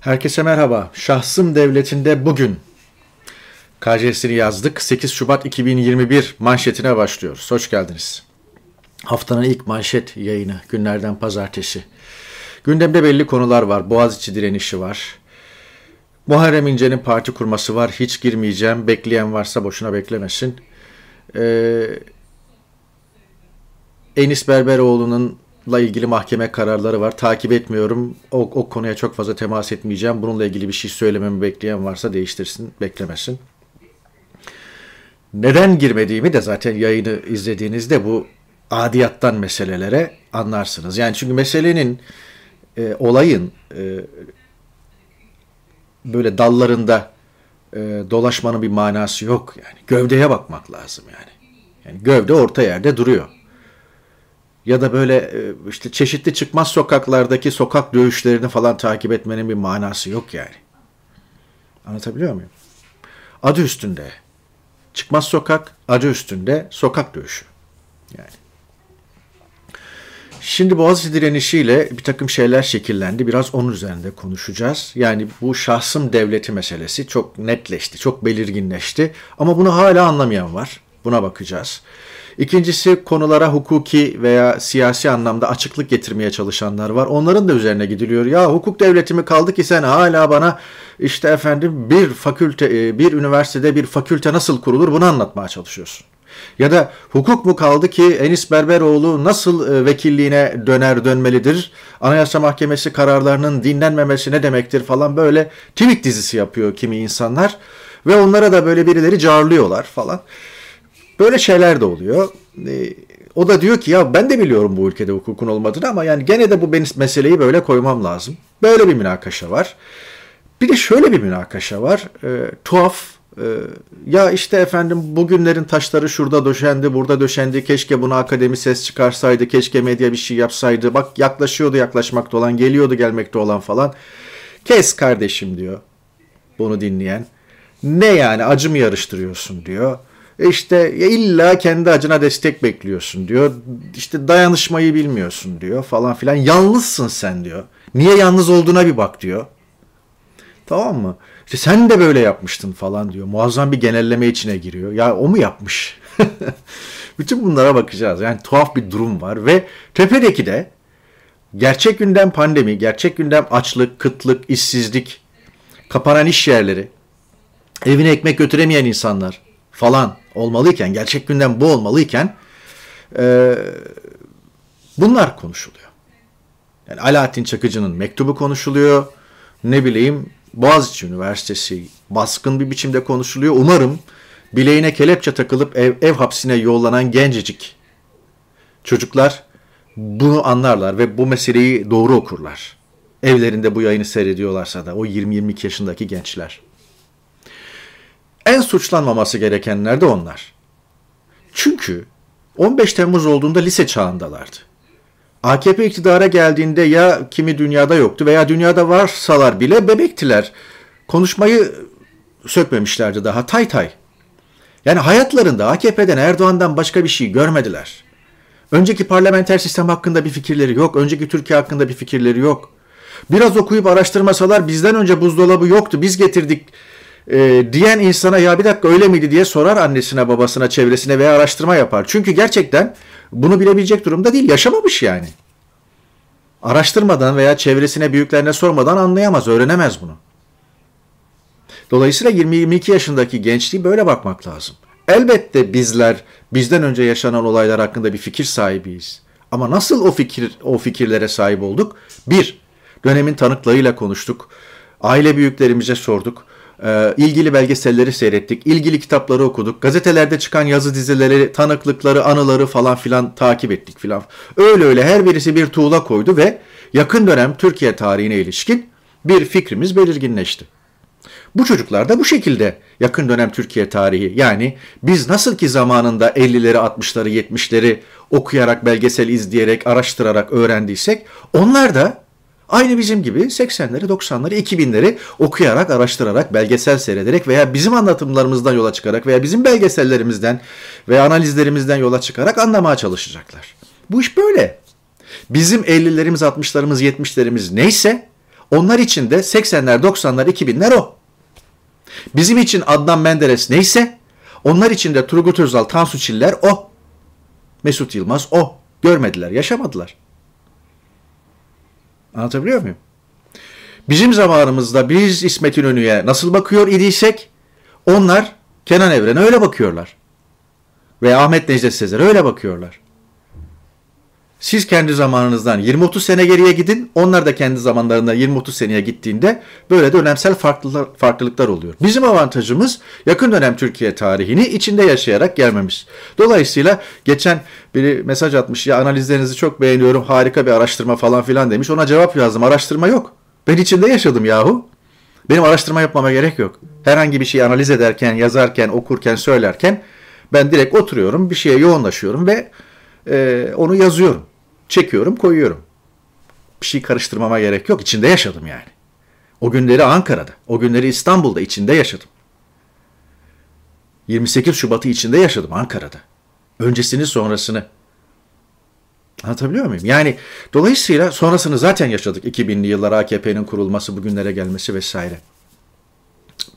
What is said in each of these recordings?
Herkese merhaba. Şahsım devletinde bugün KCS'ini yazdık. 8 Şubat 2021 manşetine başlıyoruz. Hoş geldiniz. Haftanın ilk manşet yayını günlerden pazartesi. Gündemde belli konular var. Boğaziçi direnişi var. Muharrem İnce'nin parti kurması var. Hiç girmeyeceğim. Bekleyen varsa boşuna beklemesin. Ee, Enis Berberoğlu'nun la ilgili mahkeme kararları var. Takip etmiyorum. O, o konuya çok fazla temas etmeyeceğim. Bununla ilgili bir şey söylememi bekleyen varsa değiştirsin, beklemesin. Neden girmediğimi de zaten yayını izlediğinizde bu adiyattan meselelere anlarsınız. Yani çünkü meselenin, e, olayın e, böyle dallarında e, dolaşmanın bir manası yok yani. Gövdeye bakmak lazım yani. Yani gövde orta yerde duruyor ya da böyle e, işte çeşitli çıkmaz sokaklardaki sokak dövüşlerini falan takip etmenin bir manası yok yani. Anlatabiliyor muyum? Adı üstünde. Çıkmaz sokak, adı üstünde sokak dövüşü. Yani. Şimdi Boğaziçi direnişiyle bir takım şeyler şekillendi. Biraz onun üzerinde konuşacağız. Yani bu şahsım devleti meselesi çok netleşti, çok belirginleşti. Ama bunu hala anlamayan var. Buna bakacağız. İkincisi konulara hukuki veya siyasi anlamda açıklık getirmeye çalışanlar var. Onların da üzerine gidiliyor. Ya hukuk devleti mi kaldı ki sen hala bana işte efendim bir fakülte, e, bir üniversitede bir fakülte nasıl kurulur bunu anlatmaya çalışıyorsun. Ya da hukuk mu kaldı ki Enis Berberoğlu nasıl e, vekilliğine döner dönmelidir? Anayasa Mahkemesi kararlarının dinlenmemesi ne demektir falan böyle tweet dizisi yapıyor kimi insanlar. Ve onlara da böyle birileri carlıyorlar falan. Böyle şeyler de oluyor. E, o da diyor ki ya ben de biliyorum bu ülkede hukukun olmadığını ama yani gene de bu benim meseleyi böyle koymam lazım. Böyle bir münakaşa var. Bir de şöyle bir münakaşa var. E, tuhaf. E, ya işte efendim bugünlerin taşları şurada döşendi, burada döşendi. Keşke buna akademi ses çıkarsaydı. Keşke medya bir şey yapsaydı. Bak yaklaşıyordu yaklaşmakta olan, geliyordu gelmekte olan falan. Kes kardeşim diyor. Bunu dinleyen. Ne yani acı mı yarıştırıyorsun diyor. E işte illa kendi acına destek bekliyorsun diyor. İşte dayanışmayı bilmiyorsun diyor falan filan. Yalnızsın sen diyor. Niye yalnız olduğuna bir bak diyor. Tamam mı? İşte sen de böyle yapmıştın falan diyor. Muazzam bir genelleme içine giriyor. Ya o mu yapmış? Bütün bunlara bakacağız. Yani tuhaf bir durum var ve tepedeki de gerçek gündem pandemi, gerçek gündem açlık, kıtlık, işsizlik, kapanan iş yerleri, evine ekmek götüremeyen insanlar, falan olmalıyken, gerçek gündem bu olmalıyken e, bunlar konuşuluyor. Yani Alaaddin Çakıcı'nın mektubu konuşuluyor. Ne bileyim Boğaziçi Üniversitesi baskın bir biçimde konuşuluyor. Umarım bileğine kelepçe takılıp ev, ev hapsine yollanan gencecik çocuklar bunu anlarlar ve bu meseleyi doğru okurlar. Evlerinde bu yayını seyrediyorlarsa da o 20-22 yaşındaki gençler. En suçlanmaması gerekenler de onlar. Çünkü 15 Temmuz olduğunda lise çağındalardı. AKP iktidara geldiğinde ya kimi dünyada yoktu veya dünyada varsalar bile bebektiler. Konuşmayı sökmemişlerdi daha tay tay. Yani hayatlarında AKP'den Erdoğan'dan başka bir şey görmediler. Önceki parlamenter sistem hakkında bir fikirleri yok. Önceki Türkiye hakkında bir fikirleri yok. Biraz okuyup araştırmasalar bizden önce buzdolabı yoktu. Biz getirdik e, diyen insana ya bir dakika öyle miydi diye sorar annesine, babasına, çevresine veya araştırma yapar. Çünkü gerçekten bunu bilebilecek durumda değil. Yaşamamış yani. Araştırmadan veya çevresine, büyüklerine sormadan anlayamaz, öğrenemez bunu. Dolayısıyla 20-22 yaşındaki gençliği böyle bakmak lazım. Elbette bizler bizden önce yaşanan olaylar hakkında bir fikir sahibiyiz. Ama nasıl o fikir o fikirlere sahip olduk? Bir, dönemin tanıklarıyla konuştuk. Aile büyüklerimize sorduk e, ilgili belgeselleri seyrettik, ilgili kitapları okuduk, gazetelerde çıkan yazı dizileri, tanıklıkları, anıları falan filan takip ettik filan. Öyle öyle her birisi bir tuğla koydu ve yakın dönem Türkiye tarihine ilişkin bir fikrimiz belirginleşti. Bu çocuklar da bu şekilde yakın dönem Türkiye tarihi yani biz nasıl ki zamanında 50'leri 60'ları 70'leri okuyarak belgesel izleyerek araştırarak öğrendiysek onlar da Aynı bizim gibi 80'leri, 90'ları, 2000'leri okuyarak, araştırarak, belgesel seyrederek veya bizim anlatımlarımızdan yola çıkarak veya bizim belgesellerimizden veya analizlerimizden yola çıkarak anlamaya çalışacaklar. Bu iş böyle. Bizim 50'lerimiz, 60'larımız, 70'lerimiz neyse Onlar için de 80'ler, 90'lar, 2000'ler o. Bizim için Adnan Menderes neyse onlar için de Turgut Özal, Tansu Çiller o. Mesut Yılmaz o. Görmediler, yaşamadılar. Anlatabiliyor muyum? Bizim zamanımızda biz İsmet İnönü'ye nasıl bakıyor idiysek onlar Kenan Evren'e öyle bakıyorlar. Ve Ahmet Necdet Sezer öyle bakıyorlar. Siz kendi zamanınızdan 20-30 sene geriye gidin. Onlar da kendi zamanlarında 20-30 seneye gittiğinde böyle de önemsel farklılıklar, farklılıklar oluyor. Bizim avantajımız yakın dönem Türkiye tarihini içinde yaşayarak gelmemiz. Dolayısıyla geçen biri mesaj atmış ya analizlerinizi çok beğeniyorum harika bir araştırma falan filan demiş. Ona cevap yazdım araştırma yok. Ben içinde yaşadım yahu. Benim araştırma yapmama gerek yok. Herhangi bir şeyi analiz ederken, yazarken, okurken, söylerken ben direkt oturuyorum, bir şeye yoğunlaşıyorum ve e, onu yazıyorum. Çekiyorum, koyuyorum. Bir şey karıştırmama gerek yok. İçinde yaşadım yani. O günleri Ankara'da, o günleri İstanbul'da içinde yaşadım. 28 Şubat'ı içinde yaşadım Ankara'da. Öncesini sonrasını. Anlatabiliyor muyum? Yani dolayısıyla sonrasını zaten yaşadık. 2000'li yıllar AKP'nin kurulması, bugünlere gelmesi vesaire.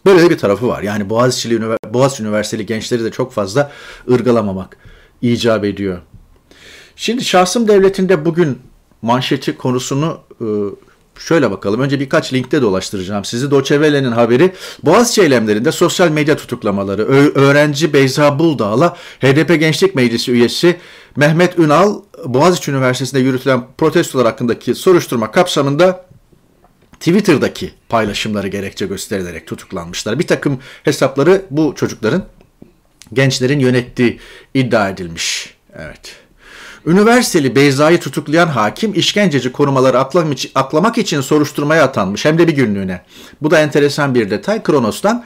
Böyle bir tarafı var. Yani Boğaziçi, Boğaziçi Üniversiteli gençleri de çok fazla ırgalamamak icap ediyor. Şimdi şahsım devletinde bugün manşeti konusunu e, şöyle bakalım. Önce birkaç linkte dolaştıracağım sizi. Doçevele'nin haberi Boğaziçi eylemlerinde sosyal medya tutuklamaları. öğrenci Beyza Buldağ'la HDP Gençlik Meclisi üyesi Mehmet Ünal Boğaziçi Üniversitesi'nde yürütülen protestolar hakkındaki soruşturma kapsamında Twitter'daki paylaşımları gerekçe gösterilerek tutuklanmışlar. Bir takım hesapları bu çocukların, gençlerin yönettiği iddia edilmiş. Evet. Üniversiteli Beyza'yı tutuklayan hakim işkenceci korumaları aklamak için soruşturmaya atanmış hem de bir günlüğüne. Bu da enteresan bir detay. Kronos'tan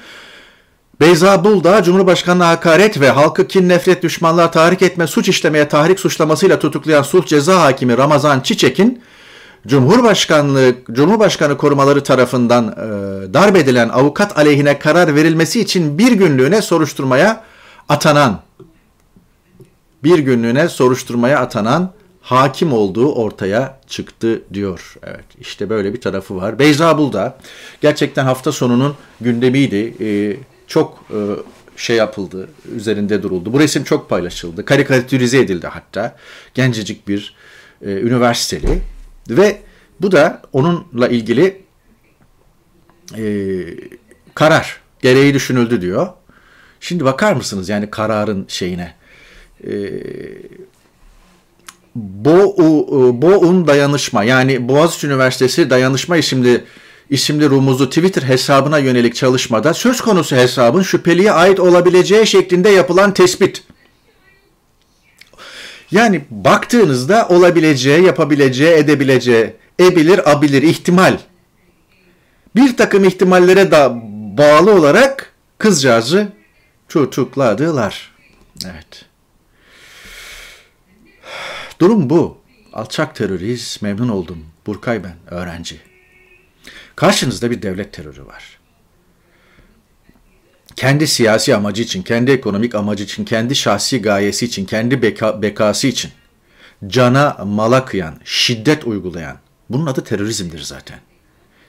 Beyza Bulda, Cumhurbaşkanı'na hakaret ve halkı kin, nefret, düşmanlığa tahrik etme, suç işlemeye tahrik suçlamasıyla tutuklayan sulh ceza hakimi Ramazan Çiçek'in Cumhurbaşkanlığı, Cumhurbaşkanı korumaları tarafından e, darp avukat aleyhine karar verilmesi için bir günlüğüne soruşturmaya atanan bir günlüğüne soruşturmaya atanan hakim olduğu ortaya çıktı diyor. Evet işte böyle bir tarafı var. Beyza Bulda gerçekten hafta sonunun gündemiydi. Ee, çok e, şey yapıldı, üzerinde duruldu. Bu resim çok paylaşıldı. Karikatürize edildi hatta. Gencecik bir e, üniversiteli ve bu da onunla ilgili e, karar gereği düşünüldü diyor. Şimdi bakar mısınız yani kararın şeyine? E, Bo, Boğun Dayanışma yani Boğaziçi Üniversitesi Dayanışma isimli isimli rumuzu Twitter hesabına yönelik çalışmada söz konusu hesabın şüpheliye ait olabileceği şeklinde yapılan tespit. Yani baktığınızda olabileceği, yapabileceği, edebileceği, ebilir, abilir, ihtimal. Bir takım ihtimallere da bağlı olarak kızcağızı tutukladılar. Evet. Durum bu. Alçak teröriz, memnun oldum. Burkay ben, öğrenci. Karşınızda bir devlet terörü var. Kendi siyasi amacı için, kendi ekonomik amacı için, kendi şahsi gayesi için, kendi beka, bekası için cana mala kıyan, şiddet uygulayan, bunun adı terörizmdir zaten.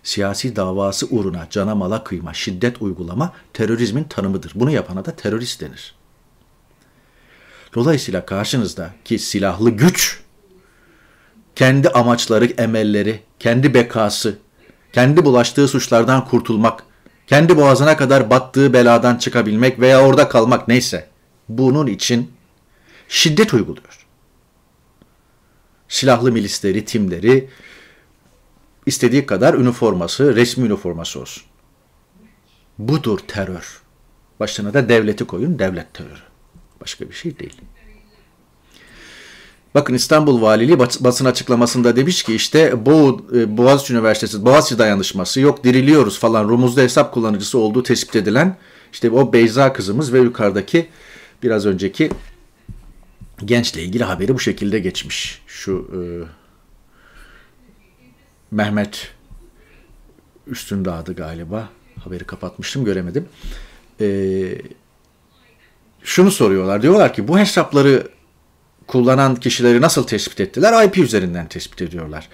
Siyasi davası uğruna cana mala kıyma, şiddet uygulama terörizmin tanımıdır. Bunu yapana da terörist denir. Dolayısıyla karşınızda ki silahlı güç kendi amaçları, emelleri, kendi bekası, kendi bulaştığı suçlardan kurtulmak, kendi boğazına kadar battığı beladan çıkabilmek veya orada kalmak neyse bunun için şiddet uyguluyor. Silahlı milisleri, timleri istediği kadar üniforması, resmi üniforması olsun. Budur terör. Başına da devleti koyun, devlet terörü. Başka bir şey değil. Bakın İstanbul Valiliği basın açıklamasında demiş ki işte Bo e, Boğaziçi Üniversitesi Boğaziçi Dayanışması yok diriliyoruz falan rumuzlu hesap kullanıcısı olduğu tespit edilen işte o Beyza kızımız ve yukarıdaki biraz önceki gençle ilgili haberi bu şekilde geçmiş. Şu e, Mehmet Üstündağ'dı galiba. Haberi kapatmıştım göremedim. E, şunu soruyorlar. Diyorlar ki bu hesapları kullanan kişileri nasıl tespit ettiler? IP üzerinden tespit ediyorlar.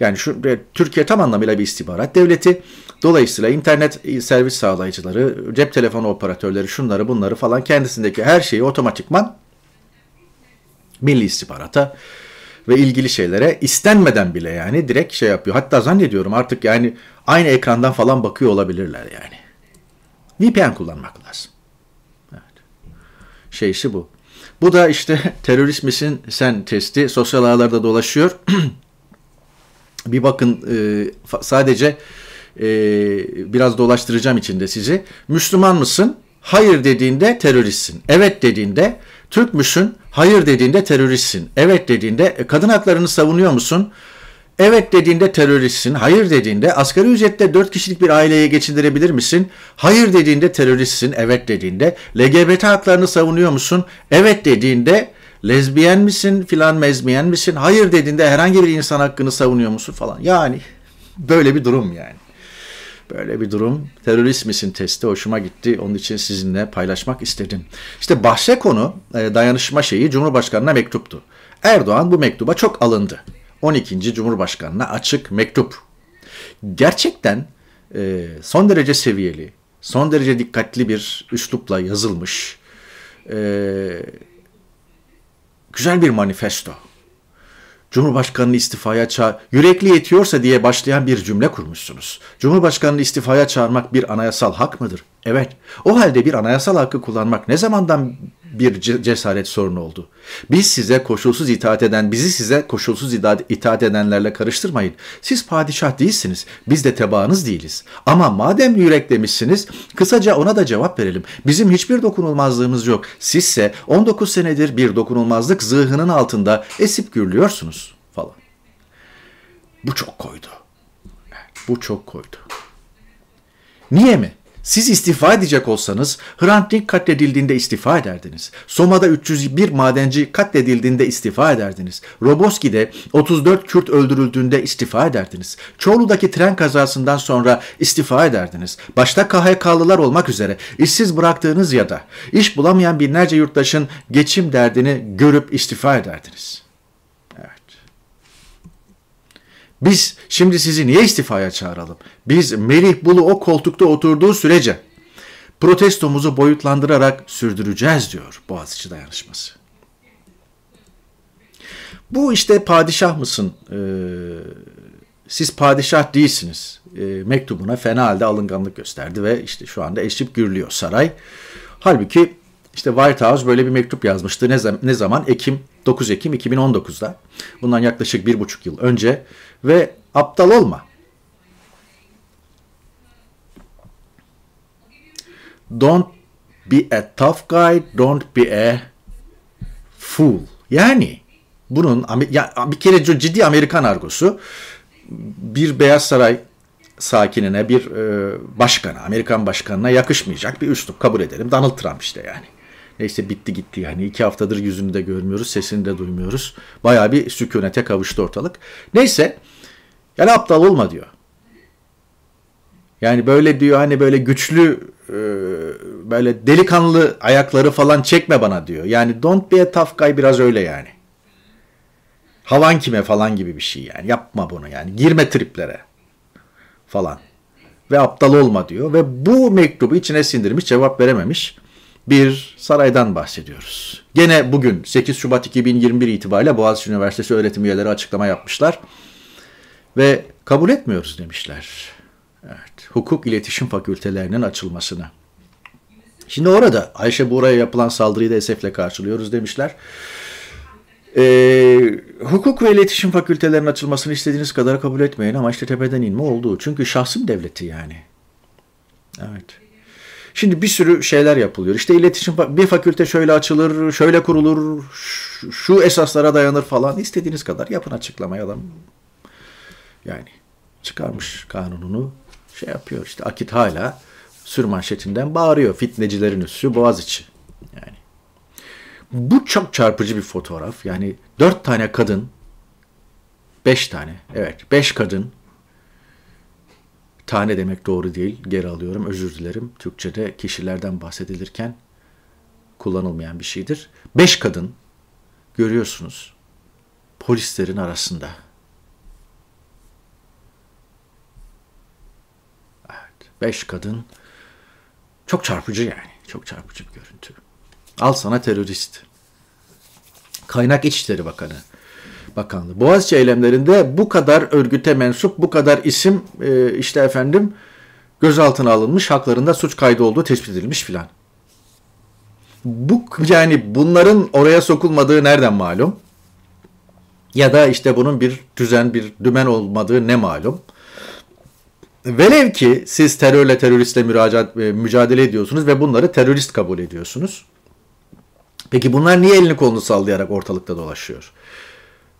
Yani şu Türkiye tam anlamıyla bir istihbarat devleti. Dolayısıyla internet servis sağlayıcıları, cep telefonu operatörleri, şunları bunları falan kendisindeki her şeyi otomatikman milli istihbarata ve ilgili şeylere istenmeden bile yani direkt şey yapıyor. Hatta zannediyorum artık yani aynı ekrandan falan bakıyor olabilirler yani. VPN kullanmak lazım. Şeysi bu. Bu da işte terörist misin sen testi sosyal ağlarda dolaşıyor. bir bakın e, sadece e, biraz dolaştıracağım içinde sizi. Müslüman mısın? Hayır dediğinde teröristsin. Evet dediğinde Türk müsün? Hayır dediğinde teröristsin. Evet dediğinde e, kadın haklarını savunuyor musun? Evet dediğinde teröristsin. Hayır dediğinde asgari ücretle 4 kişilik bir aileye geçindirebilir misin? Hayır dediğinde teröristsin. Evet dediğinde LGBT haklarını savunuyor musun? Evet dediğinde lezbiyen misin filan mezmiyen misin? Hayır dediğinde herhangi bir insan hakkını savunuyor musun falan. Yani böyle bir durum yani. Böyle bir durum. Terörist misin testi hoşuma gitti. Onun için sizinle paylaşmak istedim. İşte bahse konu e, dayanışma şeyi Cumhurbaşkanı'na mektuptu. Erdoğan bu mektuba çok alındı. 12. Cumhurbaşkanı'na açık mektup. Gerçekten e, son derece seviyeli, son derece dikkatli bir üslupla yazılmış e, güzel bir manifesto. Cumhurbaşkanını istifaya çağır, yürekli yetiyorsa diye başlayan bir cümle kurmuşsunuz. Cumhurbaşkanını istifaya çağırmak bir anayasal hak mıdır? Evet. O halde bir anayasal hakkı kullanmak ne zamandan bir cesaret sorunu oldu? Biz size koşulsuz itaat eden, bizi size koşulsuz itaat edenlerle karıştırmayın. Siz padişah değilsiniz, biz de tebaanız değiliz. Ama madem yüreklemişsiniz, kısaca ona da cevap verelim. Bizim hiçbir dokunulmazlığımız yok. Sizse 19 senedir bir dokunulmazlık zırhının altında esip gürlüyorsunuz falan. Bu çok koydu. Bu çok koydu. Niye mi? Siz istifa edecek olsanız Hrant Dink katledildiğinde istifa ederdiniz. Soma'da 301 madenci katledildiğinde istifa ederdiniz. Roboski'de 34 Kürt öldürüldüğünde istifa ederdiniz. Çorlu'daki tren kazasından sonra istifa ederdiniz. Başta KHK'lılar olmak üzere işsiz bıraktığınız ya da iş bulamayan binlerce yurttaşın geçim derdini görüp istifa ederdiniz. Biz şimdi sizi niye istifaya çağıralım? Biz Merih Bulu o koltukta oturduğu sürece protestomuzu boyutlandırarak sürdüreceğiz diyor Boğaziçi Dayanışması. Bu işte padişah mısın? Ee, siz padişah değilsiniz. Ee, mektubuna fena halde alınganlık gösterdi ve işte şu anda eşip gürlüyor saray. Halbuki işte White House böyle bir mektup yazmıştı. Ne, zaman? ne zaman? Ekim, 9 Ekim 2019'da. Bundan yaklaşık bir buçuk yıl önce ve aptal olma. Don't be a tough guy, don't be a fool. Yani bunun ya bir kere ciddi Amerikan argosu bir Beyaz Saray sakinine, bir e, başkana, Amerikan başkanına yakışmayacak bir üslup kabul edelim. Donald Trump işte yani. Neyse bitti gitti yani. iki haftadır yüzünü de görmüyoruz, sesini de duymuyoruz. Baya bir sükunete kavuştu ortalık. Neyse yani aptal olma diyor. Yani böyle diyor hani böyle güçlü e, böyle delikanlı ayakları falan çekme bana diyor. Yani don't be a tough guy biraz öyle yani. Havan kime falan gibi bir şey yani. Yapma bunu yani. Girme triplere falan. Ve aptal olma diyor. Ve bu mektubu içine sindirmiş cevap verememiş bir saraydan bahsediyoruz. Gene bugün 8 Şubat 2021 itibariyle Boğaziçi Üniversitesi öğretim üyeleri açıklama yapmışlar. Ve kabul etmiyoruz demişler. Evet, hukuk iletişim fakültelerinin açılmasını. Şimdi orada Ayşe Buğra'ya yapılan saldırıyı da esefle karşılıyoruz demişler. Ee, hukuk ve iletişim fakültelerinin açılmasını istediğiniz kadar kabul etmeyin ama işte tepeden inme oldu. Çünkü şahsım devleti yani. Evet. Şimdi bir sürü şeyler yapılıyor. İşte iletişim bir fakülte şöyle açılır, şöyle kurulur, şu esaslara dayanır falan. İstediğiniz kadar yapın açıklamayı adam. Yani çıkarmış kanununu şey yapıyor işte Akit hala sür manşetinden bağırıyor. Fitnecilerin üssü Boğaziçi. Yani bu çok çarpıcı bir fotoğraf. Yani dört tane kadın, beş tane, evet beş kadın Tane demek doğru değil. Geri alıyorum. Özür dilerim. Türkçe'de kişilerden bahsedilirken kullanılmayan bir şeydir. Beş kadın görüyorsunuz polislerin arasında. Evet, beş kadın çok çarpıcı yani. Çok çarpıcı bir görüntü. Al sana terörist. Kaynak İçişleri Bakanı. Bakanlığı. Boğaziçi eylemlerinde bu kadar örgüte mensup, bu kadar isim e, işte efendim gözaltına alınmış, haklarında suç kaydı olduğu tespit edilmiş filan. Bu yani bunların oraya sokulmadığı nereden malum? Ya da işte bunun bir düzen, bir dümen olmadığı ne malum? Velev ki siz terörle, teröristle müracaat, e, mücadele ediyorsunuz ve bunları terörist kabul ediyorsunuz. Peki bunlar niye elini kolunu sallayarak ortalıkta dolaşıyor?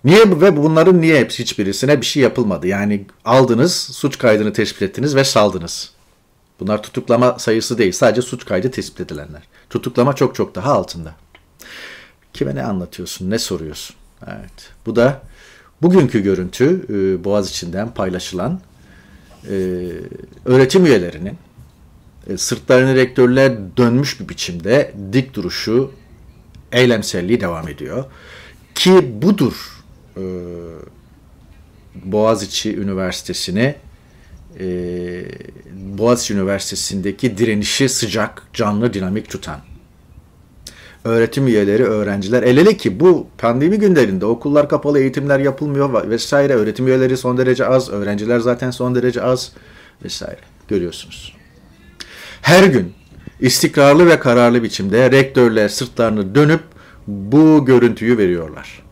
Niye ve bunların niye hepsi hiçbirisine bir şey yapılmadı? Yani aldınız, suç kaydını tespit ettiniz ve saldınız. Bunlar tutuklama sayısı değil, sadece suç kaydı tespit edilenler. Tutuklama çok çok daha altında. Kime ne anlatıyorsun, ne soruyorsun? Evet. Bu da bugünkü görüntü e, Boğaz içinden paylaşılan e, öğretim üyelerinin e, sırtlarını rektörler dönmüş bir biçimde dik duruşu, eylemselliği devam ediyor. Ki budur e, Boğaziçi Üniversitesi'ni e, Boğaziçi Üniversitesi'ndeki direnişi sıcak, canlı, dinamik tutan öğretim üyeleri, öğrenciler. El ele ki bu pandemi günlerinde okullar kapalı, eğitimler yapılmıyor vesaire. Öğretim üyeleri son derece az, öğrenciler zaten son derece az vesaire. Görüyorsunuz. Her gün istikrarlı ve kararlı biçimde rektörler sırtlarını dönüp bu görüntüyü veriyorlar.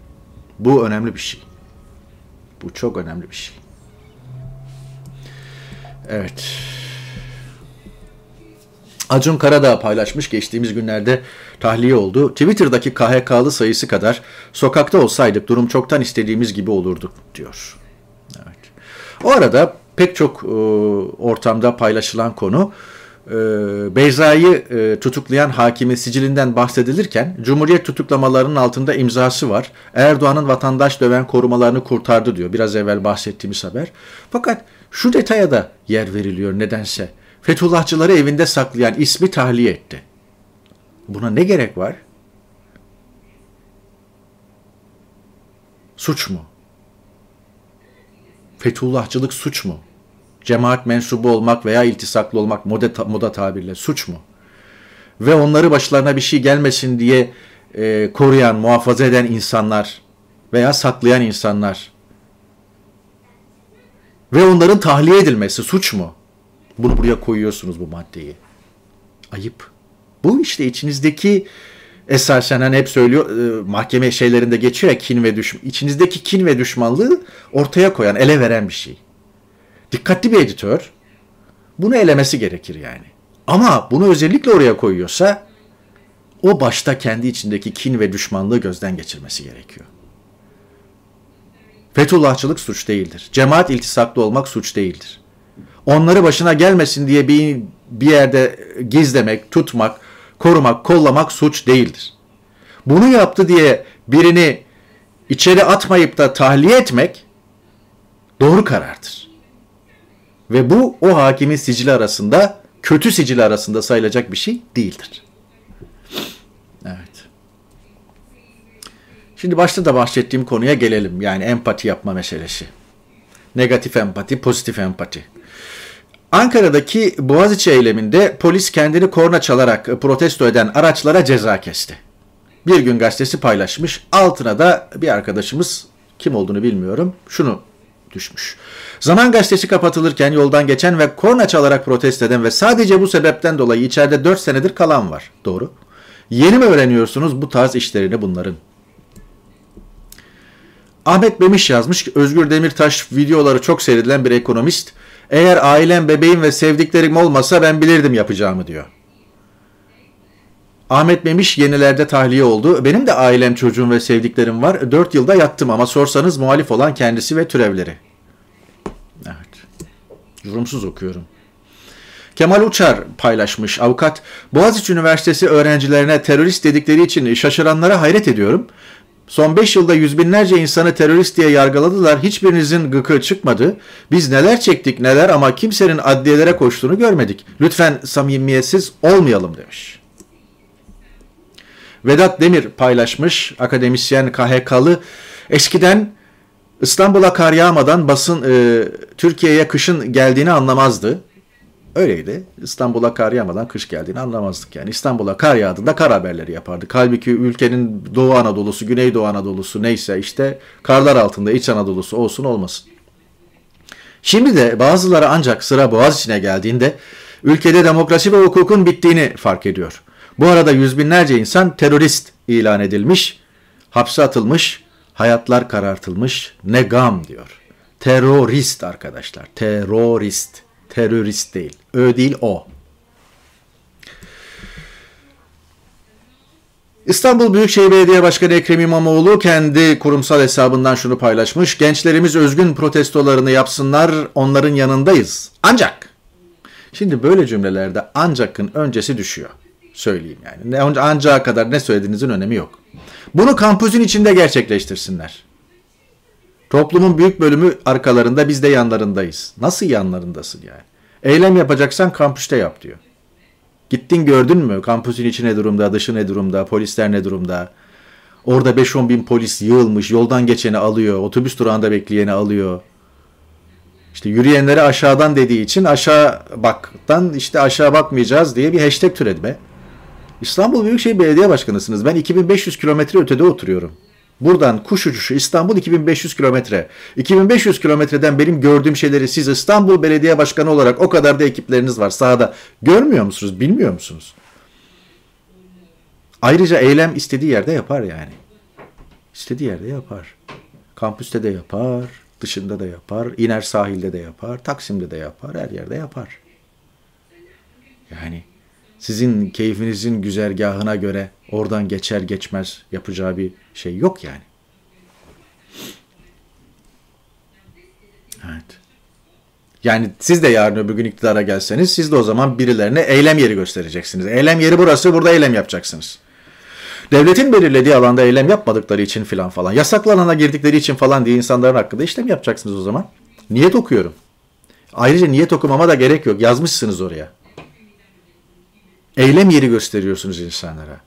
Bu önemli bir şey. Bu çok önemli bir şey. Evet. Acun Karadağ paylaşmış geçtiğimiz günlerde tahliye oldu. Twitter'daki KHK'lı sayısı kadar sokakta olsaydık durum çoktan istediğimiz gibi olurdu diyor. Evet. O arada pek çok e, ortamda paylaşılan konu e, Beyza'yı e, tutuklayan hakimin sicilinden bahsedilirken Cumhuriyet tutuklamalarının altında imzası var. Erdoğan'ın vatandaş döven korumalarını kurtardı diyor. Biraz evvel bahsettiğimiz haber. Fakat şu detaya da yer veriliyor nedense. Fethullahçıları evinde saklayan ismi tahliye etti. Buna ne gerek var? Suç mu? Fethullahçılık suç mu? Cemaat mensubu olmak veya iltisaklı olmak moda, moda tabirle suç mu? Ve onları başlarına bir şey gelmesin diye e, koruyan, muhafaza eden insanlar veya saklayan insanlar ve onların tahliye edilmesi suç mu? Bunu buraya koyuyorsunuz bu maddeyi. Ayıp. Bu işte içinizdeki esasen hani hep söylüyor e, mahkeme şeylerinde geçiyor ya kin ve düşman. İçinizdeki kin ve düşmanlığı ortaya koyan, ele veren bir şey. Dikkatli bir editör bunu elemesi gerekir yani. Ama bunu özellikle oraya koyuyorsa o başta kendi içindeki kin ve düşmanlığı gözden geçirmesi gerekiyor. Fethullahçılık suç değildir. Cemaat iltisaklı olmak suç değildir. Onları başına gelmesin diye bir, bir yerde gizlemek, tutmak, korumak, kollamak suç değildir. Bunu yaptı diye birini içeri atmayıp da tahliye etmek doğru karardır. Ve bu o hakimin sicili arasında, kötü sicili arasında sayılacak bir şey değildir. Evet. Şimdi başta da bahsettiğim konuya gelelim. Yani empati yapma meselesi. Negatif empati, pozitif empati. Ankara'daki Boğaziçi eyleminde polis kendini korna çalarak protesto eden araçlara ceza kesti. Bir gün gazetesi paylaşmış. Altına da bir arkadaşımız kim olduğunu bilmiyorum. Şunu düşmüş. Zaman gazetesi kapatılırken yoldan geçen ve korna çalarak protesto eden ve sadece bu sebepten dolayı içeride 4 senedir kalan var. Doğru. Yeni mi öğreniyorsunuz bu tarz işlerini bunların? Ahmet Bemiş yazmış. Özgür Demirtaş videoları çok seyredilen bir ekonomist. Eğer ailem, bebeğim ve sevdiklerim olmasa ben bilirdim yapacağımı diyor. Ahmet Memiş yenilerde tahliye oldu. Benim de ailem, çocuğum ve sevdiklerim var. 4 yılda yattım ama sorsanız muhalif olan kendisi ve türevleri. Yorumsuz okuyorum. Kemal Uçar paylaşmış. Avukat, Boğaziçi Üniversitesi öğrencilerine terörist dedikleri için şaşıranlara hayret ediyorum. Son 5 yılda yüz binlerce insanı terörist diye yargıladılar. Hiçbirinizin gıkı çıkmadı. Biz neler çektik neler ama kimsenin adliyelere koştuğunu görmedik. Lütfen samimiyetsiz olmayalım demiş. Vedat Demir paylaşmış. Akademisyen KHK'lı. Eskiden İstanbul'a kar yağmadan basın e, Türkiye'ye kışın geldiğini anlamazdı. Öyleydi. İstanbul'a kar yağmadan kış geldiğini anlamazdık yani. İstanbul'a kar yağdığında kar haberleri yapardık. Halbuki ülkenin Doğu Anadolu'su, Güneydoğu Anadolu'su neyse işte karlar altında İç Anadolu'su olsun olmasın. Şimdi de bazıları ancak sıra boğaz içine geldiğinde ülkede demokrasi ve hukukun bittiğini fark ediyor. Bu arada yüz binlerce insan terörist ilan edilmiş, hapse atılmış, hayatlar karartılmış, ne gam diyor. Terörist arkadaşlar, terörist, terörist değil, ö değil o. İstanbul Büyükşehir Belediye Başkanı Ekrem İmamoğlu kendi kurumsal hesabından şunu paylaşmış. Gençlerimiz özgün protestolarını yapsınlar, onların yanındayız. Ancak, şimdi böyle cümlelerde ancakın öncesi düşüyor. Söyleyeyim yani. Ne, ancağa kadar ne söylediğinizin önemi yok. Bunu kampüsün içinde gerçekleştirsinler. Toplumun büyük bölümü arkalarında biz de yanlarındayız. Nasıl yanlarındasın yani? Eylem yapacaksan kampüste yap diyor. Gittin gördün mü? Kampüsün içi ne durumda, dışı ne durumda, polisler ne durumda? Orada 5-10 bin polis yığılmış, yoldan geçeni alıyor, otobüs durağında bekleyeni alıyor. İşte yürüyenlere aşağıdan dediği için aşağı baktan işte aşağı bakmayacağız diye bir hashtag türedi İstanbul Büyükşehir Belediye Başkanısınız. Ben 2500 kilometre ötede oturuyorum. Buradan kuş uçuşu İstanbul 2500 kilometre. 2500 kilometreden benim gördüğüm şeyleri siz İstanbul Belediye Başkanı olarak o kadar da ekipleriniz var sahada. Görmüyor musunuz? Bilmiyor musunuz? Ayrıca eylem istediği yerde yapar yani. İstediği yerde yapar. Kampüste de yapar, dışında da yapar, iner sahilde de yapar, Taksim'de de yapar, her yerde yapar. Yani sizin keyfinizin güzergahına göre oradan geçer geçmez yapacağı bir şey yok yani. Evet. Yani siz de yarın öbür gün iktidara gelseniz siz de o zaman birilerine eylem yeri göstereceksiniz. Eylem yeri burası burada eylem yapacaksınız. Devletin belirlediği alanda eylem yapmadıkları için filan falan, yasaklı alana girdikleri için falan diye insanların hakkında işlem yapacaksınız o zaman. Niyet okuyorum. Ayrıca niyet okumama da gerek yok. Yazmışsınız oraya. Eylem yeri gösteriyorsunuz insanlara.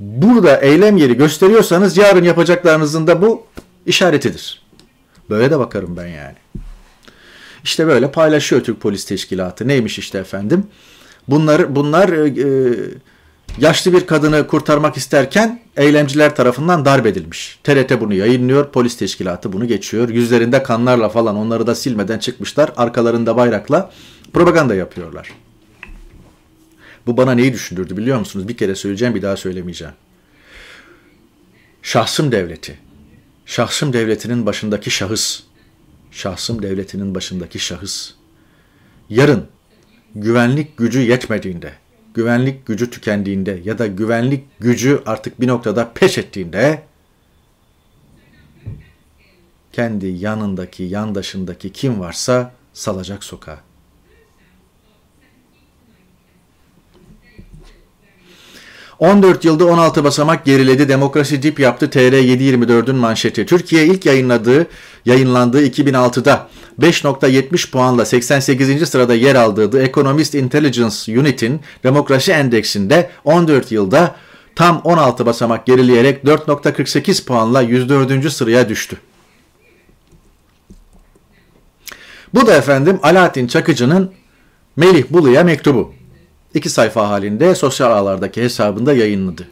Burada eylem yeri gösteriyorsanız yarın yapacaklarınızın da bu işaretidir. Böyle de bakarım ben yani. İşte böyle paylaşıyor Türk Polis Teşkilatı. Neymiş işte efendim? Bunlar bunlar e, e, yaşlı bir kadını kurtarmak isterken eylemciler tarafından darp edilmiş. TRT bunu yayınlıyor, polis teşkilatı bunu geçiyor. Yüzlerinde kanlarla falan onları da silmeden çıkmışlar. Arkalarında bayrakla propaganda yapıyorlar. Bu bana neyi düşündürdü biliyor musunuz? Bir kere söyleyeceğim bir daha söylemeyeceğim. Şahsım devleti. Şahsım devletinin başındaki şahıs. Şahsım devletinin başındaki şahıs. Yarın güvenlik gücü yetmediğinde, güvenlik gücü tükendiğinde ya da güvenlik gücü artık bir noktada peş ettiğinde kendi yanındaki, yandaşındaki kim varsa salacak sokağa. 14 yılda 16 basamak geriledi. Demokrasi dip yaptı. TR724'ün manşeti. Türkiye ilk yayınladığı, yayınlandığı 2006'da 5.70 puanla 88. sırada yer aldığı The Economist Intelligence Unit'in demokrasi endeksinde 14 yılda tam 16 basamak gerileyerek 4.48 puanla 104. sıraya düştü. Bu da efendim Alaaddin Çakıcı'nın Melih Bulu'ya mektubu iki sayfa halinde sosyal ağlardaki hesabında yayınladı.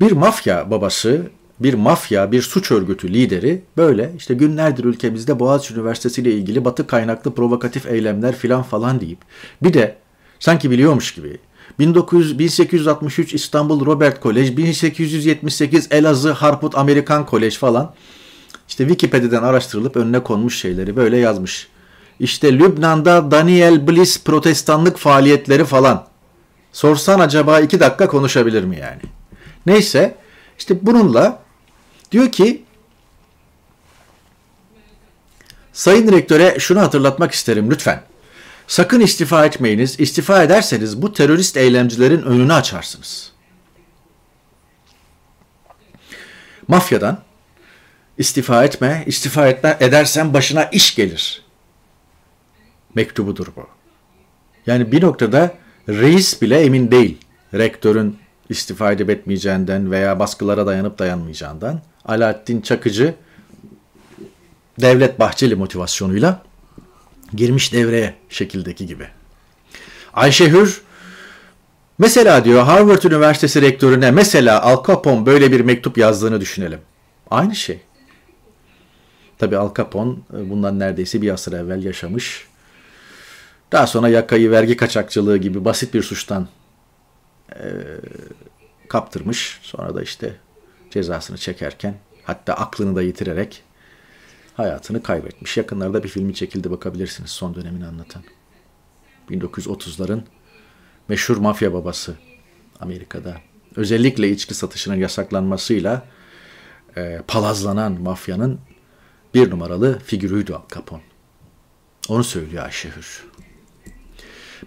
Bir mafya babası, bir mafya, bir suç örgütü lideri böyle işte günlerdir ülkemizde Boğaziçi Üniversitesi ile ilgili batı kaynaklı provokatif eylemler filan falan deyip bir de sanki biliyormuş gibi 1900, 1863 İstanbul Robert Kolej, 1878 Elazığ Harput Amerikan Kolej falan işte Wikipedia'dan araştırılıp önüne konmuş şeyleri böyle yazmış. İşte Lübnan'da Daniel Bliss protestanlık faaliyetleri falan. Sorsan acaba iki dakika konuşabilir mi yani? Neyse işte bununla diyor ki Sayın Rektöre şunu hatırlatmak isterim lütfen. Sakın istifa etmeyiniz. İstifa ederseniz bu terörist eylemcilerin önünü açarsınız. Mafyadan istifa etme, istifa etme edersen başına iş gelir mektubudur bu. Yani bir noktada reis bile emin değil rektörün istifa edip etmeyeceğinden veya baskılara dayanıp dayanmayacağından. Alaaddin Çakıcı Devlet Bahçeli motivasyonuyla girmiş devreye şekildeki gibi. Ayşe Hür mesela diyor Harvard Üniversitesi rektörüne mesela Al Capone böyle bir mektup yazdığını düşünelim. Aynı şey. Tabi Al Capone e, bundan neredeyse bir asır evvel yaşamış. Daha sonra yakayı vergi kaçakçılığı gibi basit bir suçtan e, kaptırmış. Sonra da işte cezasını çekerken hatta aklını da yitirerek hayatını kaybetmiş. Yakınlarda bir filmi çekildi bakabilirsiniz son dönemini anlatan. 1930'ların meşhur mafya babası Amerika'da. Özellikle içki satışının yasaklanmasıyla e, palazlanan mafyanın bir numaralı figürüydü Al Capone. Onu söylüyor Ayşe Hür.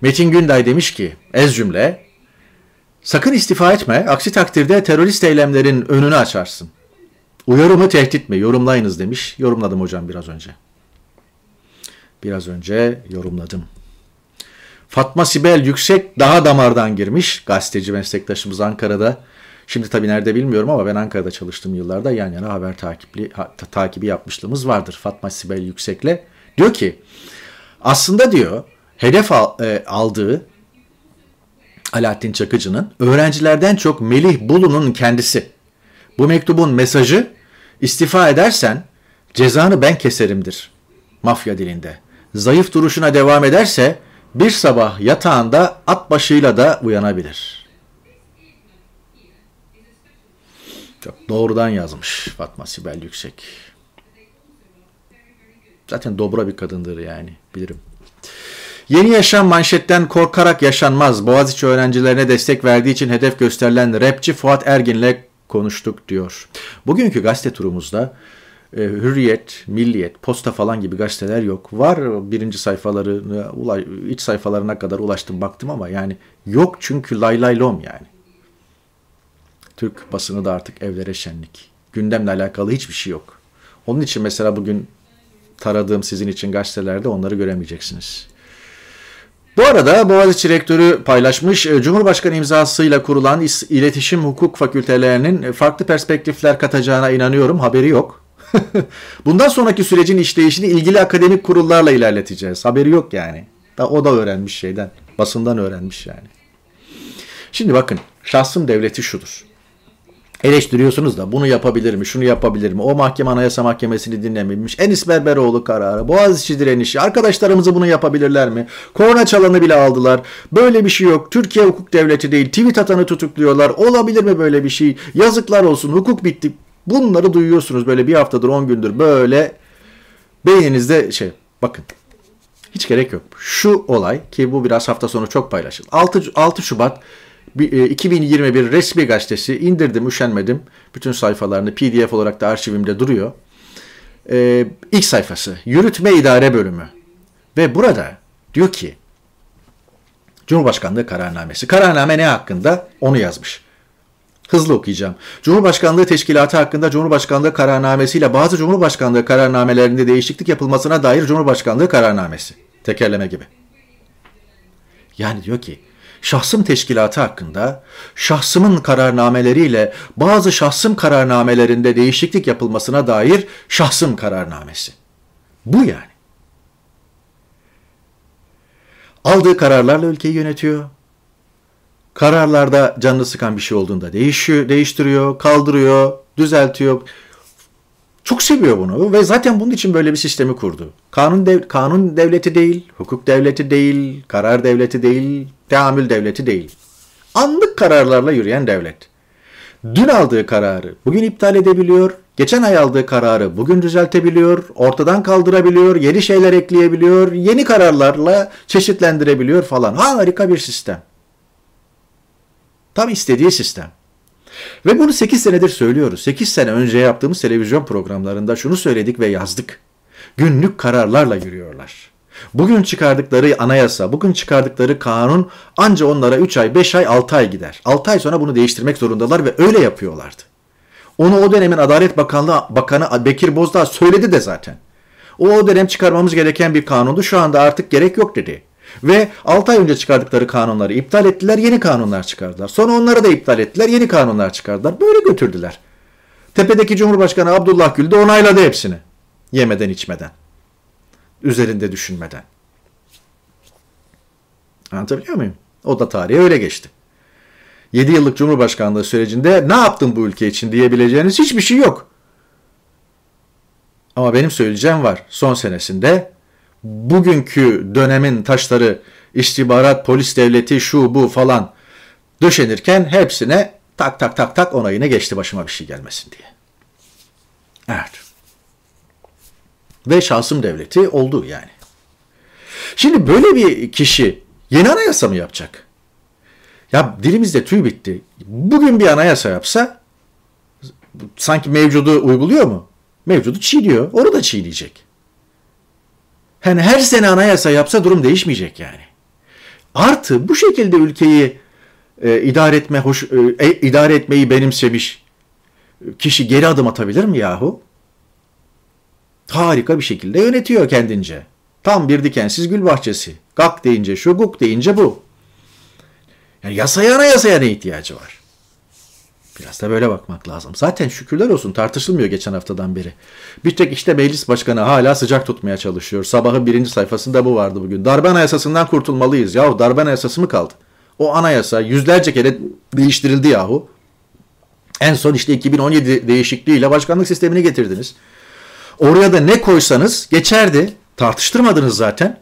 Metin Günday demiş ki, ez cümle, sakın istifa etme, aksi takdirde terörist eylemlerin önünü açarsın. Uyarı mı tehdit mi? Yorumlayınız demiş. Yorumladım hocam biraz önce. Biraz önce yorumladım. Fatma Sibel Yüksek daha damardan girmiş. Gazeteci meslektaşımız Ankara'da. Şimdi tabii nerede bilmiyorum ama ben Ankara'da çalıştığım yıllarda yan yana haber takipli, ha, takibi yapmışlığımız vardır Fatma Sibel Yüksek'le. Diyor ki aslında diyor hedef e, aldığı Alaaddin Çakıcı'nın öğrencilerden çok Melih Bulu'nun kendisi. Bu mektubun mesajı istifa edersen cezanı ben keserimdir mafya dilinde. Zayıf duruşuna devam ederse bir sabah yatağında at başıyla da uyanabilir. Çok doğrudan yazmış Fatma Sibel Yüksek. Zaten dobra bir kadındır yani bilirim. Yeni yaşam manşetten korkarak yaşanmaz. Boğaziçi öğrencilerine destek verdiği için hedef gösterilen rapçi Fuat Ergin'le konuştuk diyor. Bugünkü gazete turumuzda e, Hürriyet, Milliyet, Posta falan gibi gazeteler yok. Var birinci sayfalarına, iç sayfalarına kadar ulaştım baktım ama yani yok çünkü lay lay lom yani. Türk basını da artık evlere şenlik. Gündemle alakalı hiçbir şey yok. Onun için mesela bugün taradığım sizin için gazetelerde onları göremeyeceksiniz. Bu arada Boğaziçi Rektörü paylaşmış, e, Cumhurbaşkanı imzasıyla kurulan iletişim hukuk fakültelerinin farklı perspektifler katacağına inanıyorum. Haberi yok. Bundan sonraki sürecin işleyişini ilgili akademik kurullarla ilerleteceğiz. Haberi yok yani. O da öğrenmiş şeyden. Basından öğrenmiş yani. Şimdi bakın şahsım devleti şudur eleştiriyorsunuz da bunu yapabilir mi, şunu yapabilir mi? O mahkeme anayasa mahkemesini dinlememiş. Enis Berberoğlu kararı, Boğaziçi direnişi. Arkadaşlarımızı bunu yapabilirler mi? Korna çalanı bile aldılar. Böyle bir şey yok. Türkiye hukuk devleti değil. Tweet atanı tutukluyorlar. Olabilir mi böyle bir şey? Yazıklar olsun. Hukuk bitti. Bunları duyuyorsunuz böyle bir haftadır, on gündür böyle beyninizde şey. Bakın hiç gerek yok. Şu olay ki bu biraz hafta sonu çok paylaşıldı. 6, 6 Şubat 2021 e, resmi gazetesi indirdim, üşenmedim. Bütün sayfalarını PDF olarak da arşivimde duruyor. Ee, ilk sayfası Yürütme İdare Bölümü. Ve burada diyor ki Cumhurbaşkanlığı kararnamesi. Kararname ne hakkında? Onu yazmış. Hızlı okuyacağım. Cumhurbaşkanlığı Teşkilatı hakkında Cumhurbaşkanlığı kararnamesiyle bazı Cumhurbaşkanlığı kararnamelerinde değişiklik yapılmasına dair Cumhurbaşkanlığı kararnamesi. Tekerleme gibi. Yani diyor ki şahsım teşkilatı hakkında şahsımın kararnameleriyle bazı şahsım kararnamelerinde değişiklik yapılmasına dair şahsım kararnamesi. Bu yani. Aldığı kararlarla ülkeyi yönetiyor. Kararlarda canını sıkan bir şey olduğunda değişiyor, değiştiriyor, kaldırıyor, düzeltiyor. Çok seviyor bunu ve zaten bunun için böyle bir sistemi kurdu. Kanun dev, kanun devleti değil, hukuk devleti değil, karar devleti değil, teamül devleti değil. Anlık kararlarla yürüyen devlet. Dün aldığı kararı bugün iptal edebiliyor, geçen ay aldığı kararı bugün düzeltebiliyor, ortadan kaldırabiliyor, yeni şeyler ekleyebiliyor, yeni kararlarla çeşitlendirebiliyor falan. Harika bir sistem. Tam istediği sistem. Ve bunu 8 senedir söylüyoruz. 8 sene önce yaptığımız televizyon programlarında şunu söyledik ve yazdık. Günlük kararlarla yürüyorlar. Bugün çıkardıkları anayasa, bugün çıkardıkları kanun anca onlara 3 ay, 5 ay, 6 ay gider. 6 ay sonra bunu değiştirmek zorundalar ve öyle yapıyorlardı. Onu o dönemin Adalet Bakanlığı Bakanı Bekir Bozdağ söyledi de zaten. O o dönem çıkarmamız gereken bir kanundu. Şu anda artık gerek yok dedi. Ve 6 ay önce çıkardıkları kanunları iptal ettiler, yeni kanunlar çıkardılar. Sonra onları da iptal ettiler, yeni kanunlar çıkardılar. Böyle götürdüler. Tepedeki Cumhurbaşkanı Abdullah Gül de onayladı hepsini. Yemeden içmeden. Üzerinde düşünmeden. Anlatabiliyor muyum? O da tarihe öyle geçti. 7 yıllık Cumhurbaşkanlığı sürecinde ne yaptın bu ülke için diyebileceğiniz hiçbir şey yok. Ama benim söyleyeceğim var. Son senesinde bugünkü dönemin taşları istihbarat, polis devleti, şu bu falan döşenirken hepsine tak tak tak tak onayına geçti başıma bir şey gelmesin diye. Evet. Ve şahsım devleti oldu yani. Şimdi böyle bir kişi yeni anayasa mı yapacak? Ya dilimizde tüy bitti. Bugün bir anayasa yapsa sanki mevcudu uyguluyor mu? Mevcudu çiğniyor. Onu da çiğneyecek. Yani her sene anayasa yapsa durum değişmeyecek yani. Artı bu şekilde ülkeyi e, idare etme hoş e, e idare etmeyi benimsemiş kişi geri adım atabilir mi yahu? Harika bir şekilde yönetiyor kendince. Tam bir dikensiz gül bahçesi. Gak deyince şu, guk deyince bu. Yani yasaya anayasaya ne ihtiyacı var? Biraz da böyle bakmak lazım. Zaten şükürler olsun tartışılmıyor geçen haftadan beri. Bir tek işte meclis başkanı hala sıcak tutmaya çalışıyor. Sabahın birinci sayfasında bu vardı bugün. Darbe anayasasından kurtulmalıyız. Yahu darbe anayasası mı kaldı? O anayasa yüzlerce kere değiştirildi yahu. En son işte 2017 değişikliğiyle başkanlık sistemini getirdiniz. Oraya da ne koysanız geçerdi. Tartıştırmadınız zaten.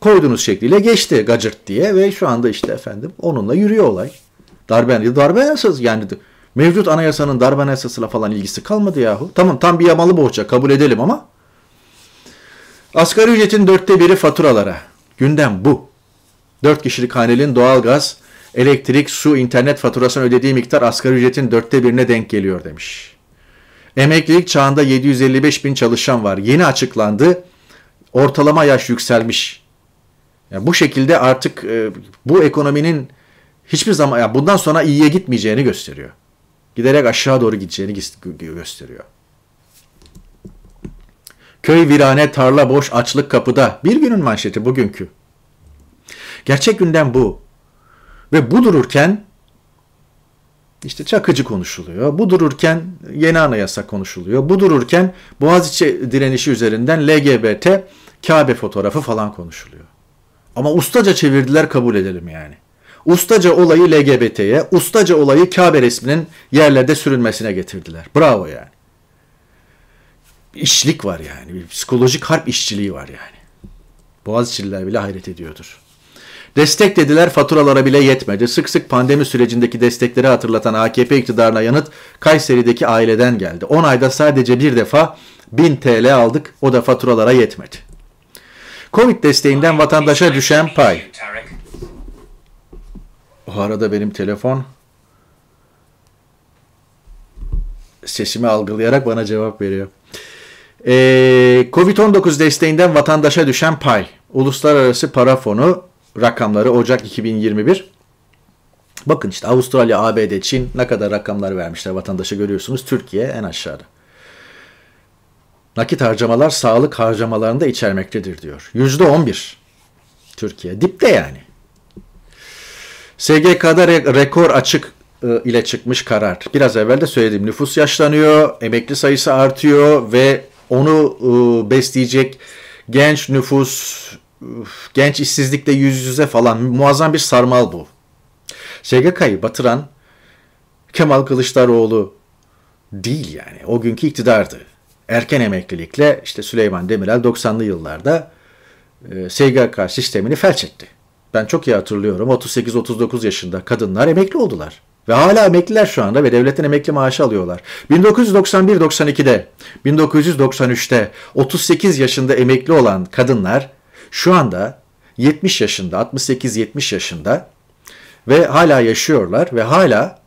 Koyduğunuz şekliyle geçti gacırt diye ve şu anda işte efendim onunla yürüyor olay. Darbe, darbe anayasası yani mevcut anayasanın darbe anayasasıyla falan ilgisi kalmadı yahu. Tamam tam bir yamalı bohça kabul edelim ama asgari ücretin dörtte biri faturalara. Gündem bu. Dört kişilik hanenin doğalgaz, elektrik, su, internet faturasını ödediği miktar asgari ücretin dörtte birine denk geliyor demiş. Emeklilik çağında 755 bin çalışan var. Yeni açıklandı. Ortalama yaş yükselmiş. Yani bu şekilde artık e, bu ekonominin hiçbir zaman yani bundan sonra iyiye gitmeyeceğini gösteriyor. Giderek aşağı doğru gideceğini gösteriyor. Köy virane, tarla boş, açlık kapıda. Bir günün manşeti bugünkü. Gerçek gündem bu. Ve bu dururken işte Çakıcı konuşuluyor. Bu dururken yeni anayasa konuşuluyor. Bu dururken Boğaziçi direnişi üzerinden LGBT, Kabe fotoğrafı falan konuşuluyor. Ama ustaca çevirdiler kabul edelim yani. Ustaca olayı LGBT'ye, ustaca olayı Kabe resminin yerlerde sürülmesine getirdiler. Bravo yani. İşlik var yani. Bir psikolojik harp işçiliği var yani. Boğaziçi'liler bile hayret ediyordur. Destek dediler faturalara bile yetmedi. Sık sık pandemi sürecindeki destekleri hatırlatan AKP iktidarına yanıt Kayseri'deki aileden geldi. 10 ayda sadece bir defa 1000 TL aldık o da faturalara yetmedi. Covid desteğinden vatandaşa düşen pay. O arada benim telefon sesimi algılayarak bana cevap veriyor. Ee, Covid-19 desteğinden vatandaşa düşen pay. Uluslararası Para Fonu rakamları Ocak 2021. Bakın işte Avustralya, ABD, Çin ne kadar rakamlar vermişler vatandaşa görüyorsunuz. Türkiye en aşağıda. Nakit harcamalar sağlık harcamalarında içermektedir diyor. Yüzde on bir. Türkiye. Dipte yani. SGK'da re- rekor açık e, ile çıkmış karar. Biraz evvel de söyledim. Nüfus yaşlanıyor, emekli sayısı artıyor ve onu e, besleyecek genç nüfus, genç işsizlikle yüz yüze falan muazzam bir sarmal bu. SGK'yı batıran Kemal Kılıçdaroğlu değil yani. O günkü iktidardı. Erken emeklilikle işte Süleyman Demirel 90'lı yıllarda e, SGK sistemini felç etti. Ben çok iyi hatırlıyorum. 38-39 yaşında kadınlar emekli oldular. Ve hala emekliler şu anda ve devletten emekli maaşı alıyorlar. 1991-92'de, 1993'te 38 yaşında emekli olan kadınlar şu anda 70 yaşında, 68-70 yaşında ve hala yaşıyorlar ve hala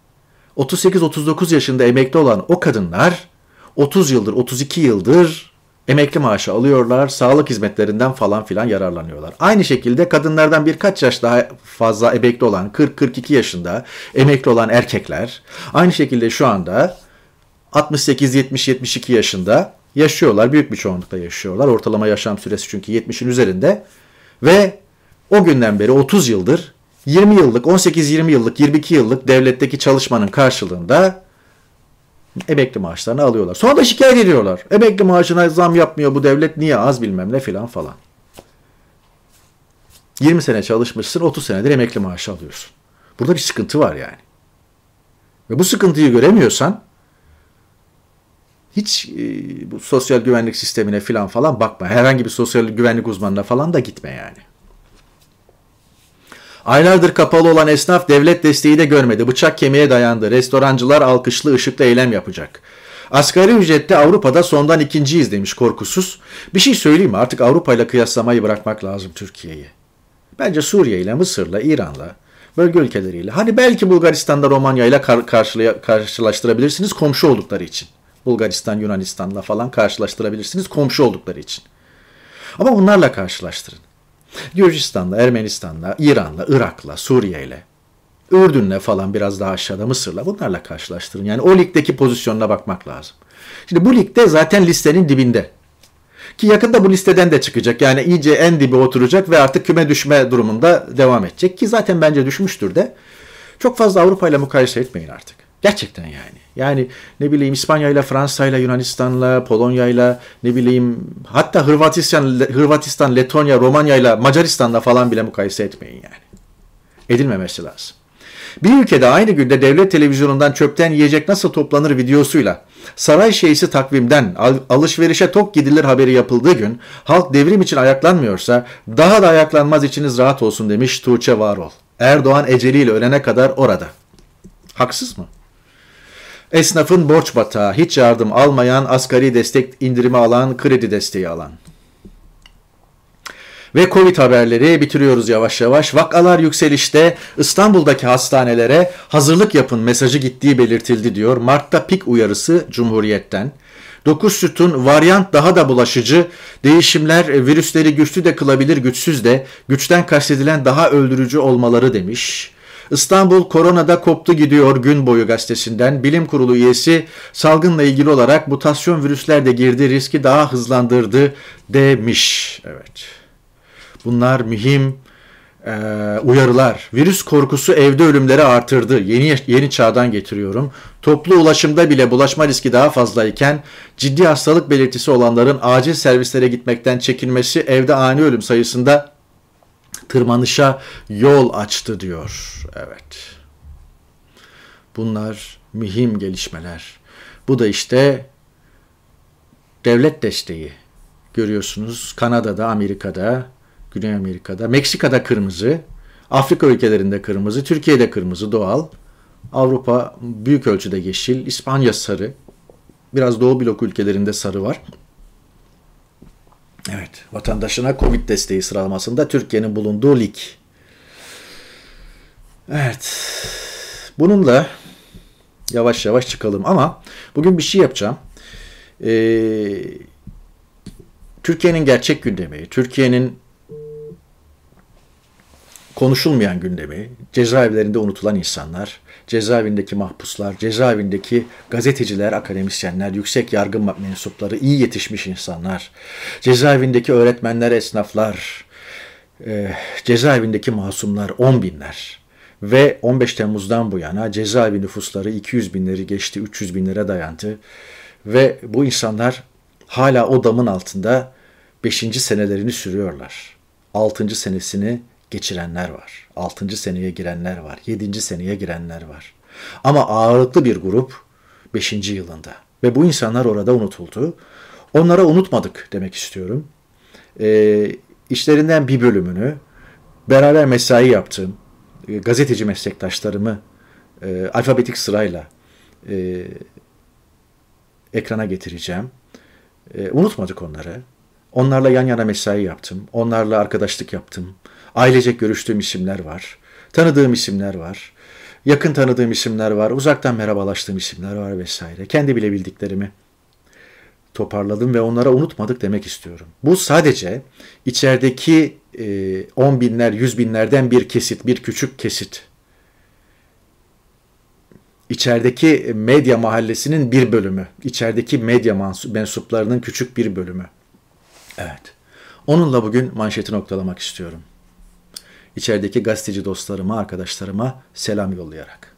38-39 yaşında emekli olan o kadınlar 30 yıldır, 32 yıldır emekli maaşı alıyorlar, sağlık hizmetlerinden falan filan yararlanıyorlar. Aynı şekilde kadınlardan birkaç yaş daha fazla emekli olan 40-42 yaşında emekli olan erkekler aynı şekilde şu anda 68-70-72 yaşında yaşıyorlar. Büyük bir çoğunlukla yaşıyorlar. Ortalama yaşam süresi çünkü 70'in üzerinde. Ve o günden beri 30 yıldır 20 yıllık, 18-20 yıllık, 22 yıllık devletteki çalışmanın karşılığında emekli maaşlarını alıyorlar. Sonra da şikayet ediyorlar. Emekli maaşına zam yapmıyor bu devlet niye az bilmem ne filan falan. 20 sene çalışmışsın 30 senedir emekli maaşı alıyorsun. Burada bir sıkıntı var yani. Ve bu sıkıntıyı göremiyorsan hiç e, bu sosyal güvenlik sistemine falan falan bakma. Herhangi bir sosyal güvenlik uzmanına falan da gitme yani. Aylardır kapalı olan esnaf devlet desteği de görmedi. Bıçak kemiğe dayandı. Restorancılar alkışlı ışıkta eylem yapacak. Asgari ücrette Avrupa'da sondan ikinciyiz demiş korkusuz. Bir şey söyleyeyim mi? Artık Avrupa ile kıyaslamayı bırakmak lazım Türkiye'yi. Bence Suriye ile, Mısır'la, İran'la, bölge ülkeleriyle. Hani belki Bulgaristan'da Romanya ile kar- karşılaştırabilirsiniz komşu oldukları için. Bulgaristan, Yunanistan'la falan karşılaştırabilirsiniz komşu oldukları için. Ama bunlarla karşılaştırın. Gürcistan'la, Ermenistan'la, İran'la, Irak'la, Suriye'yle, Ürdün'le falan biraz daha aşağıda Mısır'la bunlarla karşılaştırın. Yani o ligdeki pozisyonuna bakmak lazım. Şimdi bu ligde zaten listenin dibinde. Ki yakında bu listeden de çıkacak. Yani iyice en dibe oturacak ve artık küme düşme durumunda devam edecek. Ki zaten bence düşmüştür de. Çok fazla Avrupa ile mukayese etmeyin artık. Gerçekten yani. Yani ne bileyim İspanya ile Fransa ile Yunanistan'la Polonya ile ne bileyim hatta Hırvatistan, Hırvatistan, Letonya, Romanya ile Macaristan'la falan bile mukayese etmeyin yani. Edilmemesi lazım. Bir ülkede aynı günde devlet televizyonundan çöpten yiyecek nasıl toplanır videosuyla saray şeysi takvimden alışverişe tok gidilir haberi yapıldığı gün halk devrim için ayaklanmıyorsa daha da ayaklanmaz içiniz rahat olsun demiş Tuğçe Varol. Erdoğan eceliyle ölene kadar orada. Haksız mı? Esnafın borç batağı, hiç yardım almayan, asgari destek indirimi alan, kredi desteği alan. Ve Covid haberleri bitiriyoruz yavaş yavaş. Vakalar yükselişte İstanbul'daki hastanelere hazırlık yapın mesajı gittiği belirtildi diyor. Mart'ta pik uyarısı Cumhuriyet'ten. 9 sütun varyant daha da bulaşıcı. Değişimler virüsleri güçlü de kılabilir güçsüz de güçten kastedilen daha öldürücü olmaları demiş. İstanbul koronada koptu gidiyor gün boyu gazetesinden. Bilim kurulu üyesi salgınla ilgili olarak mutasyon virüsler de girdi riski daha hızlandırdı demiş. Evet. Bunlar mühim e, uyarılar. Virüs korkusu evde ölümleri artırdı. Yeni yeni çağdan getiriyorum. Toplu ulaşımda bile bulaşma riski daha fazlayken ciddi hastalık belirtisi olanların acil servislere gitmekten çekinmesi evde ani ölüm sayısında tırmanışa yol açtı diyor. Evet. Bunlar mühim gelişmeler. Bu da işte devlet desteği. Görüyorsunuz Kanada'da, Amerika'da, Güney Amerika'da, Meksika'da kırmızı, Afrika ülkelerinde kırmızı, Türkiye'de kırmızı doğal. Avrupa büyük ölçüde yeşil, İspanya sarı. Biraz Doğu blok ülkelerinde sarı var. Evet, vatandaşına Covid desteği sıralamasında Türkiye'nin bulunduğu lig. Evet, bununla yavaş yavaş çıkalım ama bugün bir şey yapacağım. Ee, Türkiye'nin gerçek gündemi, Türkiye'nin konuşulmayan gündemi, cezaevlerinde unutulan insanlar, cezaevindeki mahpuslar, cezaevindeki gazeteciler, akademisyenler, yüksek yargı mensupları, iyi yetişmiş insanlar, cezaevindeki öğretmenler, esnaflar, e, cezaevindeki masumlar, on binler ve 15 Temmuz'dan bu yana cezaevi nüfusları 200 binleri geçti, 300 binlere dayandı ve bu insanlar hala o damın altında 5. senelerini sürüyorlar. 6. senesini geçirenler var. 6. seneye girenler var. 7. seneye girenler var. Ama ağırlıklı bir grup 5. yılında. Ve bu insanlar orada unutuldu. Onlara unutmadık demek istiyorum. E, işlerinden bir bölümünü beraber mesai yaptığım e, gazeteci meslektaşlarımı e, alfabetik sırayla e, ekrana getireceğim. E, unutmadık onları. Onlarla yan yana mesai yaptım. Onlarla arkadaşlık yaptım. Ailecek görüştüğüm isimler var. Tanıdığım isimler var. Yakın tanıdığım isimler var. Uzaktan merhabalaştığım isimler var vesaire. Kendi bile bildiklerimi toparladım ve onlara unutmadık demek istiyorum. Bu sadece içerideki e, on binler, yüz binlerden bir kesit, bir küçük kesit. İçerideki medya mahallesinin bir bölümü, içerideki medya mensuplarının küçük bir bölümü. Evet. Onunla bugün manşeti noktalamak istiyorum içerideki gazeteci dostlarıma, arkadaşlarıma selam yollayarak.